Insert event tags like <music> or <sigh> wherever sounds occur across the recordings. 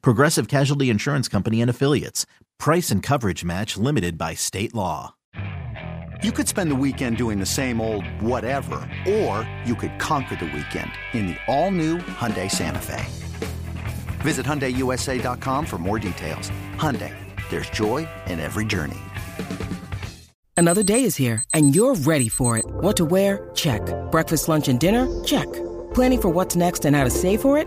Progressive Casualty Insurance Company and Affiliates. Price and coverage match limited by state law. You could spend the weekend doing the same old whatever, or you could conquer the weekend in the all-new Hyundai Santa Fe. Visit HyundaiUSA.com for more details. Hyundai, there's joy in every journey. Another day is here, and you're ready for it. What to wear? Check. Breakfast, lunch, and dinner? Check. Planning for what's next and how to save for it?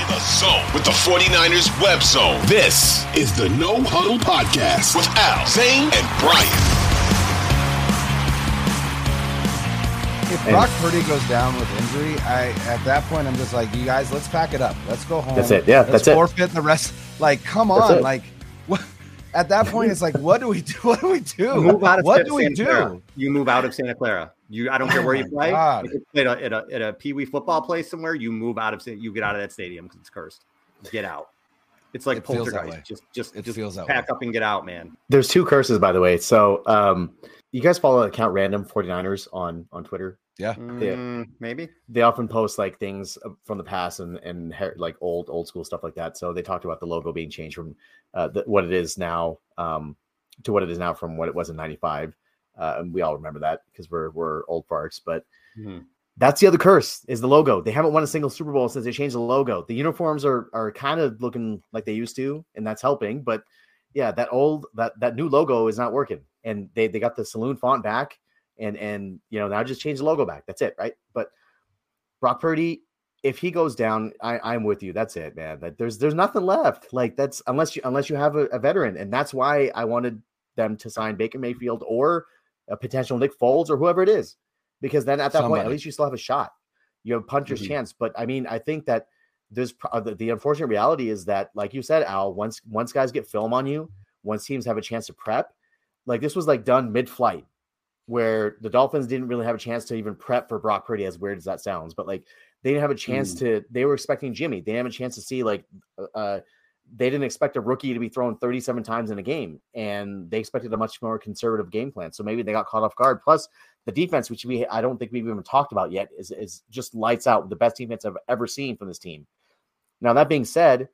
in the zone with the 49ers web zone. This is the No Huddle Podcast with Al, Zane, and Brian. If Brock Purdy goes down with injury, I at that point I'm just like, you guys, let's pack it up. Let's go home. That's it. Yeah, let's that's forfeit it. Forfeit the rest. Like, come on. Like, what? At that point, it's like, what do we do? <laughs> What do we do? You move out of what do we do? Clara. You move out of Santa Clara. You, I don't care Oh where you play. God. If you play at a, at a, at a Pee Wee football place somewhere, you move out of you get out of that stadium because it's cursed. Get out. It's like It feels that poltergeist. way. Just just It just feels that pack way. up and get out, man. There's two curses, by the way. So, um, you guys follow account random 49ers on on Twitter. Yeah. Mm, maybe. They often post like things from the past and and her- like old old school stuff like that. So they talked about the logo being changed from uh, the, what it is now um, to what it is now from what it was in '95. Uh, and we all remember that because we're we're old farts. But Mhm. that's the other curse is the logo. They haven't won a single Super Bowl since they changed the logo. The uniforms are are kind of looking like they used to, and that's helping. But yeah, that old that that new logo is not working. And they they got the saloon font back, and and you know now just change the logo back. That's it, right? But Brock Purdy, if he goes down, I, I'm with you. That's it, man. That there's there's nothing left. Like that's unless you unless you have a, a veteran, and that's why I wanted them to sign Baker Mayfield or a potential Nick Foles or whoever it is, because then at that point, at least you still have a shot. You have a puncher's Mhm. chance. But I mean, I think that there's uh, the, the unfortunate reality is that, like you said, Al, once once guys get film on you, once teams have a chance to prep, like this was like done mid-flight, where the Dolphins didn't really have a chance to even prep for Brock Purdy, as weird as that sounds, but like they didn't have a chance to. They were expecting Jimmy. They didn't have a chance to see like. uh, Uh, they didn't expect a rookie to be thrown 37 times in a game, and they expected a much more conservative game plan. So maybe they got caught off guard. Plus, the defense, which we I don't think we've even talked about yet, is is just lights out. The best defense I've ever seen from this team. Now that being said,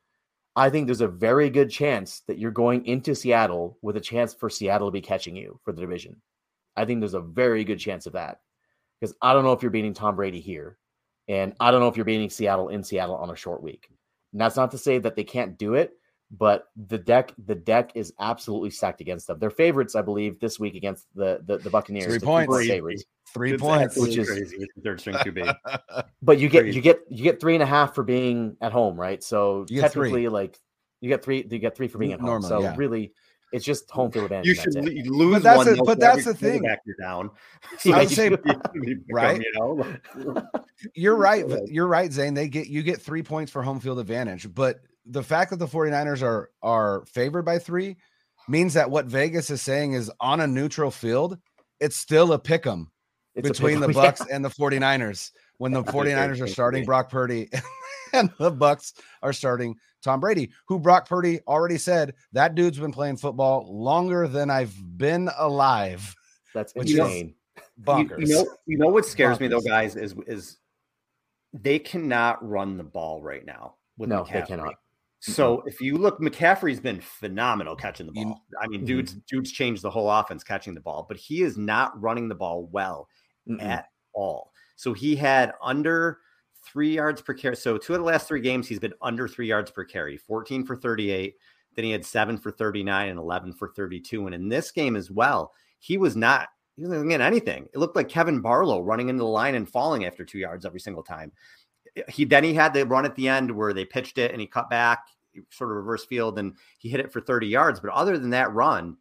I think there's a very good chance that you're going into Seattle with a chance for Seattle to be catching you for the division. I think there's a very good chance of that because I don't know if you're beating Tom Brady here, and I don't know if you're beating Seattle in Seattle on a short week. And that's not to say that they can't do it, but the deck the deck is absolutely stacked against them. They're favorites, I believe, this week against the the, the Buccaneers. Three points. people are favorites. Three points. Which is- crazy third string QB. <laughs> But you get Crazy. you get you get three and a half for being at home, right? So You get three. technically, like you get three, you get three for being at home. Normally, so yeah. really, it's just home field advantage. You should that's it. lose But that's one. the- though, but that's the thing. quarterback You're down. <laughs> I would you say- should be- <laughs> <laughs> right? You know, You're right. You're right, Zane. They get you get three points for home field advantage. But the fact that the 49ers are are favored by three means that what Vegas is saying is on a neutral field, it's still a pick 'em It's a between the pick- Bucks and the 49ers when the That's a 49ers are starting. Brock Purdy and the Bucks are starting Tom Brady, who Brock Purdy already said that dude's been playing football longer than I've been alive. That's Which is insane. Bonkers. You, you know, you know what scares me though, guys, is is they cannot run the ball right now. With No, they cannot. So if you look, McCaffrey's been phenomenal catching the You- ball. I mean, dudes, dudes changed the whole offense catching the ball, but he is not running the ball well Mm-mm. at all. So he had under three yards per carry. So two of the last three games, he's been under three yards per carry, 14 for 38. Then he had seven for 39 and 11 for 32. And in this game as well, he was not he wasn't getting anything. It looked like Kevan Barlow running into the line and falling after two yards every single time. He then he had the run at the end where they pitched it and he cut back, sort of reverse field, and he hit it for 30 yards. But other than that run,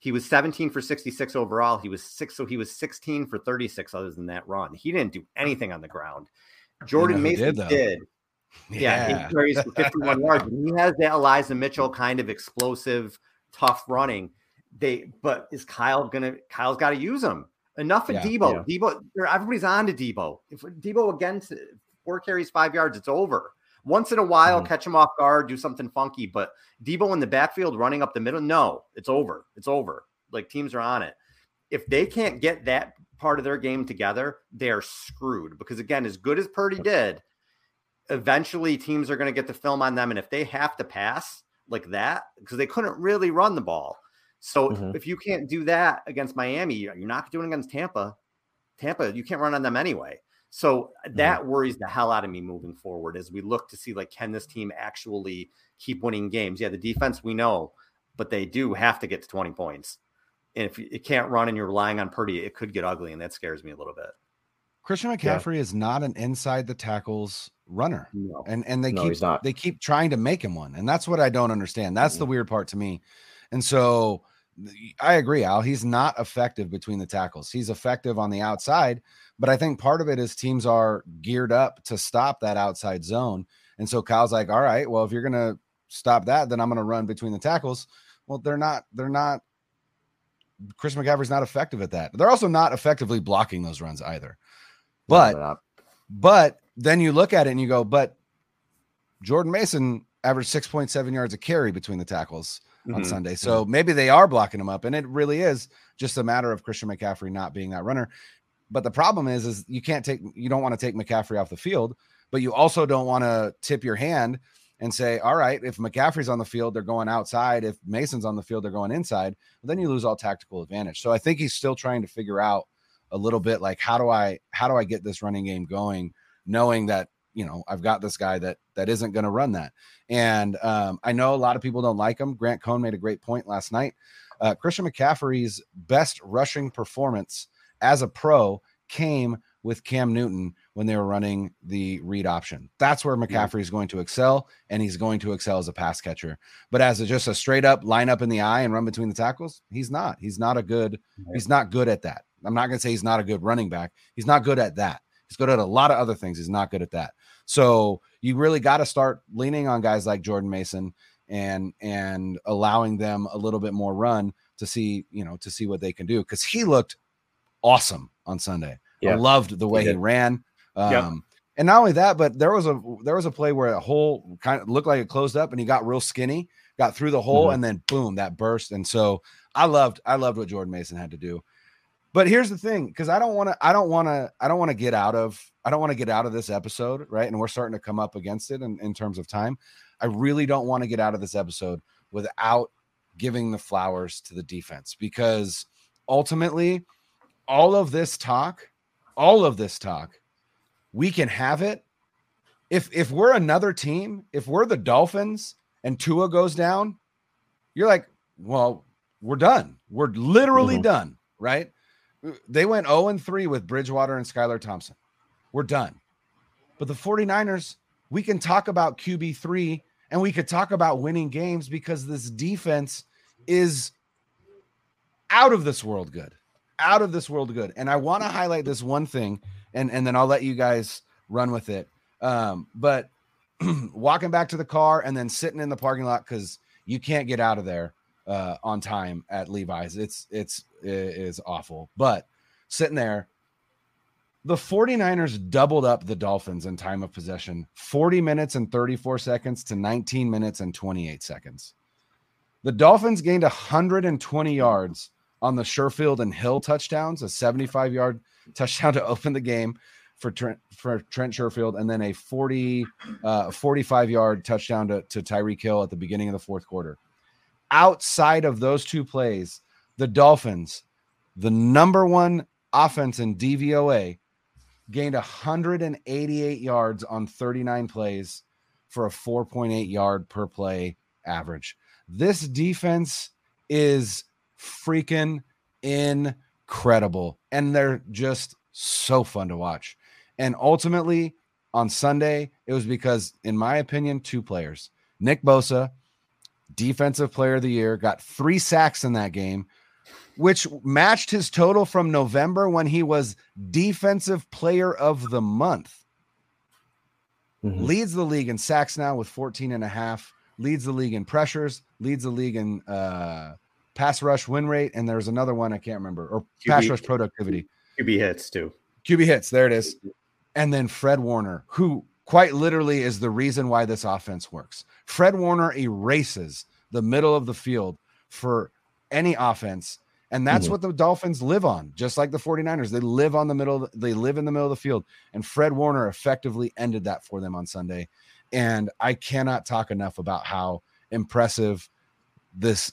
he was 17 for 66 overall. He was six, so he was 16 for 36 other than that run. He didn't do anything on the ground. Jordan Mason did, did. <laughs> Yeah, yeah. he carries for 51 yards. He has that Elijah Mitchell kind of explosive, tough running they but is Kyle gonna Kyle's got to use him. Enough of yeah, Deebo. Yeah. Deebo, everybody's on to Deebo. If Deebo again four carries, five yards, it's over. Once in a while, mm-hmm. catch him off guard, do something funky. But Deebo in the backfield running up the middle, no, it's over. It's over. Like teams are on it. If they can't get that part of their game together, they are screwed. Because again, as good as Purdy did, eventually teams are going to get the film on them. And if they have to pass like that, because they couldn't really run the ball, so mm-hmm. if you can't do that against Miami, you're not doing against Tampa. Tampa, you can't run on them anyway. So that mm-hmm. worries the hell out of me moving forward as we look to see like can this team actually keep winning games? Yeah, the defense we know, but they do have to get to 20 points. And if you can't run and you're relying on Purdy, it could get ugly, and that scares me a little bit. Christian McCaffrey yeah. is not an inside the tackles runner, no. and and they no, keep they keep trying to make him one, and that's what I don't understand. That's mm-hmm. the weird part to me. And so I agree, Al. He's not effective between the tackles. He's effective on the outside, but I think part of it is teams are geared up to stop that outside zone. And so Kyle's like, all right, well, if you're going to stop that, then I'm going to run between the tackles. Well, they're not, they're not, Chris McCaffrey's not effective at that. They're also not effectively blocking those runs either. But, no, but then you look at it and you go, but Jordan Mason averaged 6.7 yards a carry between the tackles mm-hmm. on Sunday. So mm-hmm. maybe they are blocking him up, and it really is just a matter of Christian McCaffrey not being that runner. But the problem is, is you can't take you don't want to take McCaffrey off the field, but you also don't want to tip your hand and say, all right, if McCaffrey's on the field, they're going outside. If Mason's on the field, they're going inside. Then you lose all tactical advantage. So I think he's still trying to figure out a little bit like how do I how do I get this running game going, knowing that you know I've got this guy that that isn't going to run that. And um, I know a lot of people don't like him. Grant Cohn made a great point last night. Uh, Christian McCaffrey's best rushing performance as a pro came with Cam Newton when they were running the read option. That's where McCaffrey is going to excel, and he's going to excel as a pass catcher. But as a, just a straight up line up in the eye and run between the tackles, he's not. He's not a good. He's not good at that. I'm not going to say he's not a good running back. He's not good at that. He's good at a lot of other things. He's not good at that. So you really got to start leaning on guys like Jordan Mason and and allowing them a little bit more run to see you know to see what they can do because he looked awesome on Sunday. Yeah. I loved the way he, he ran. Um, yep. And not only that, but there was a there was a play where a hole kind of looked like it closed up, and he got real skinny, got through the hole, mm-hmm. and then boom, that burst. And so I loved I loved what Jordan Mason had to do. But here's the thing, because I don't want to, I don't want to, I don't want to get out of, I don't want to get out of this episode, right? And we're starting to come up against it in, in terms of time. I really don't want to get out of this episode without giving the flowers to the defense because ultimately, all of this talk, all of this talk, we can have it. If if we're another team, if we're the Dolphins and Tua goes down, you're like, well, we're done. We're literally mm-hmm. done, right? They went 0 and 3 with Bridgewater and Skylar Thompson. We're done. But the 49ers, we can talk about QB3 and we could talk about winning games because this defense is out of this world good. Out of this world good. And I want to highlight this one thing and and then I'll let you guys run with it. Um, but <clears throat> walking back to the car and then sitting in the parking lot cuz you can't get out of there uh, on time at Levi's. It's it's it is awful. But sitting there, the 49ers doubled up the Dolphins in time of possession 40 minutes and 34 seconds to 19 minutes and 28 seconds. The Dolphins gained 120 yards on the Sherfield and Hill touchdowns, a 75 yard <laughs> touchdown to open the game for Trent, for Trent Sherfield, and then a 40, uh, 45 yard touchdown to, to Tyreek Hill at the beginning of the fourth quarter outside of those two plays, the Dolphins, the number one offense in DVOA, gained 188 yards on 39 plays for a 4.8 yard per play average. This defense is freaking incredible and they're just so fun to watch. And ultimately, on Sunday, it was because, in my opinion, two players. Nick Bosa, defensive player of the year, got three sacks in that game, which matched his total from November when he was defensive player of the month. Mm-hmm. Leads the league in sacks now with 14 and a half, leads the league in pressures, leads the league in uh, pass rush win rate, and there's another one I can't remember, or QB, pass rush productivity. QB hits too. QB hits, there it is. And then Fred Warner, who quite literally is the reason why this offense works. Fred Warner erases the middle of the field for any offense. And that's mm-hmm. what the Dolphins live on, just like the 49ers. They live on the middle, they live in the middle of the field. And Fred Warner effectively ended that for them on Sunday. And I cannot talk enough about how impressive this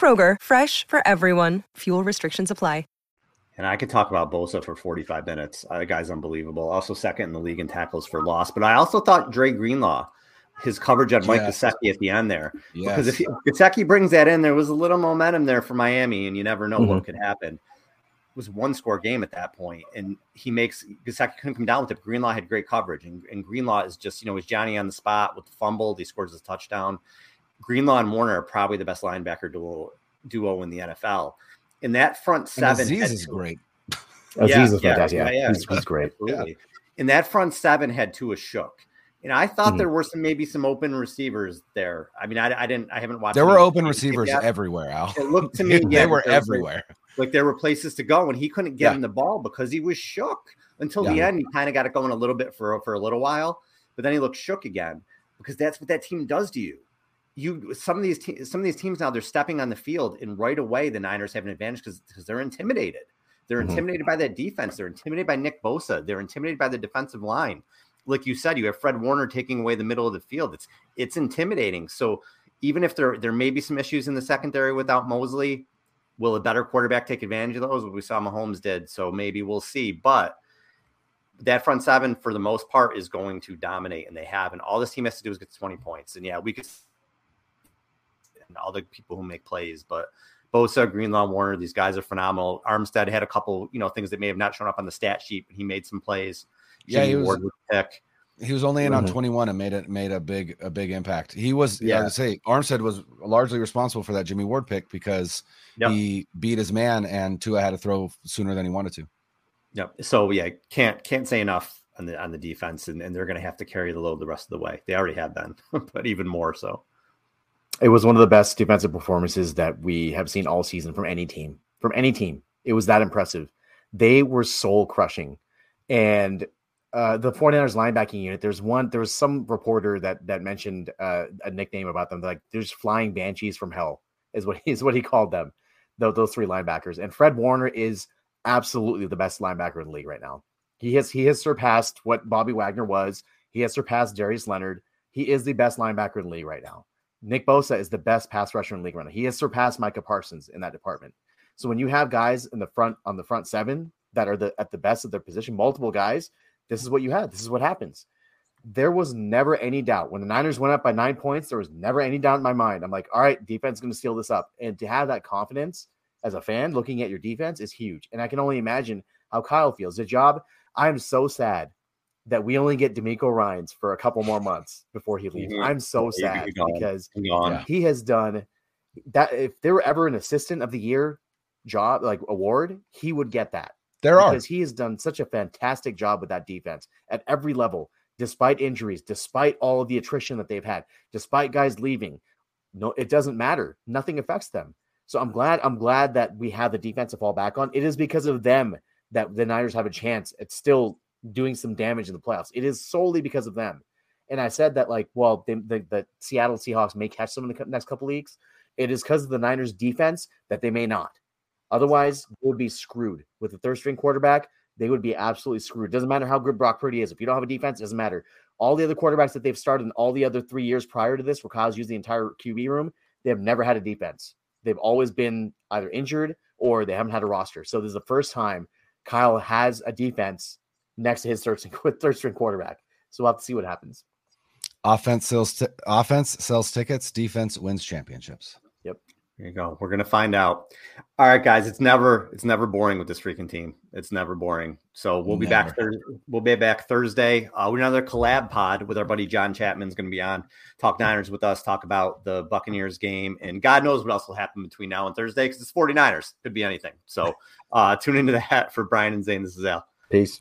Kroger, fresh for everyone. Fuel restrictions apply. And I could talk about Bosa for 45 minutes. Uh, the guy's unbelievable. Also second in the league in tackles for loss. But I also thought Dre Greenlaw, his coverage on Mike yes. Gesicki at the end there. Yes. Because if Gesicki brings that in, there was a little momentum there for Miami, and you never know mm-hmm. what could happen. It was one score game at that point, and he makes Gesicki couldn't come down with it. Greenlaw had great coverage, and, and Greenlaw is just you know was Johnny on the spot with the fumble. He scores his touchdown. Greenlaw and Warner are probably the best linebacker duo duo in the NFL in that front seven. Azeez is great. Azeez yeah, is fantastic. Yeah, yeah, he's, he's great. Absolutely. In that front seven had Tua shook. And I thought mm-hmm. there were some maybe some open receivers there. I mean, I, I didn't, I haven't watched. There were open receivers everywhere. Al, it looked to me <laughs> they yeah, were everywhere. like there were places to go, and he couldn't get yeah. him the ball because he was shook until yeah. the end. He kind of got it going a little bit for for a little while, but then he looked shook again because that's what that team does to you you some of these te- some of these teams now they're stepping on the field and right away the Niners have an advantage because because they're intimidated. They're mm-hmm. intimidated by that defense. They're intimidated by Nick Bosa. They're intimidated by the defensive line. Like you said, you have Fred Warner taking away the middle of the field. It's it's intimidating. So even if there there may be some issues in the secondary without Mosley, will a better quarterback take advantage of those? What we saw Mahomes did. So maybe we'll see. But that front seven, for the most part, is going to dominate, and they have. And all this team has to do is get 20 points. And yeah, we could and all the people who make plays. But Bosa, Greenlaw, Warner, these guys are phenomenal. Armstead had a couple, you know, things that may have not shown up on the stat sheet, but he made some plays. Yeah, he was, pick. He was only in mm-hmm. on 21 and made it made a big a big impact. He was yeah, I would say Armstead was largely responsible for that Jimmy Ward pick because yep. he beat his man and Tua had to throw sooner than he wanted to. Yep. So yeah, can't can't say enough on the on the defense, and, and they're going to have to carry the load the rest of the way. They already have been, <laughs> but even more so. It was one of the best defensive performances that we have seen all season from any team. From any team, it was that impressive. They were soul crushing, and uh, the 49ers linebacking unit. There's one. There was some reporter that that mentioned uh, a nickname about them. Like there's flying banshees from hell is what <laughs> is what he called them. Those, those three linebackers and Fred Warner is absolutely the best linebacker in the league right now. He has he has surpassed what Bobby Wagner was. He has surpassed Darius Leonard. He is the best linebacker in the league right now. Nick Bosa is the best pass rusher in league right now. He has surpassed Micah Parsons in that department. So when you have guys in the front on the front seven that are the at the best of their position, multiple guys, this is what you have. This is what happens. There was never any doubt when the Niners went up by nine points. There was never any doubt in my mind. I'm like, all right, defense is going to seal this up, and to have that confidence as a fan looking at your defense is huge. And I can only imagine how Kyle feels. The job. I'm so sad that we only get DeMeco Ryans for a couple more months before he leaves. Mm-hmm. I'm so sad because he has done that. If there were ever an assistant of the year job, like award, he would get that. There because are because he has done such a fantastic job with that defense at every level, despite injuries, despite all of the attrition that they've had, despite guys leaving. No, it doesn't matter. Nothing affects them. So I'm glad. I'm glad that we have the defense to fall back on. It is because of them that the Niners have a chance. It's still doing some damage in the playoffs. It is solely because of them. And I said that, like, well, the, the, the Seattle Seahawks may catch them in the next couple weeks. It is because of the Niners' defense that they may not. Otherwise, they would be screwed with a third string quarterback. They would be absolutely screwed. Doesn't matter how good Brock Purdy is. If you don't have a defense, it doesn't matter. All the other quarterbacks that they've started in all the other three years prior to this, where Kyle's used the entire QB room, they have never had a defense. They've always been either injured or they haven't had a roster. So this is the first time Kyle has a defense next to his third string, <laughs> third string quarterback. So we'll have to see what happens. Offense sells t- offense sells tickets. Defense wins championships. Yep. There you go. We're gonna find out. All right, guys. It's never it's never boring with this freaking team. It's never boring. So we'll be Never. back. Thursday. We'll be back Thursday. Uh, with another collab pod with our buddy John Chapman's going to be on. Talk Niners with us. Talk about the Buccaneers game, and God knows what else will happen between now and Thursday because it's 49ers. Could be anything. So uh, tune into that for Brian and Zane. This is Al. Peace.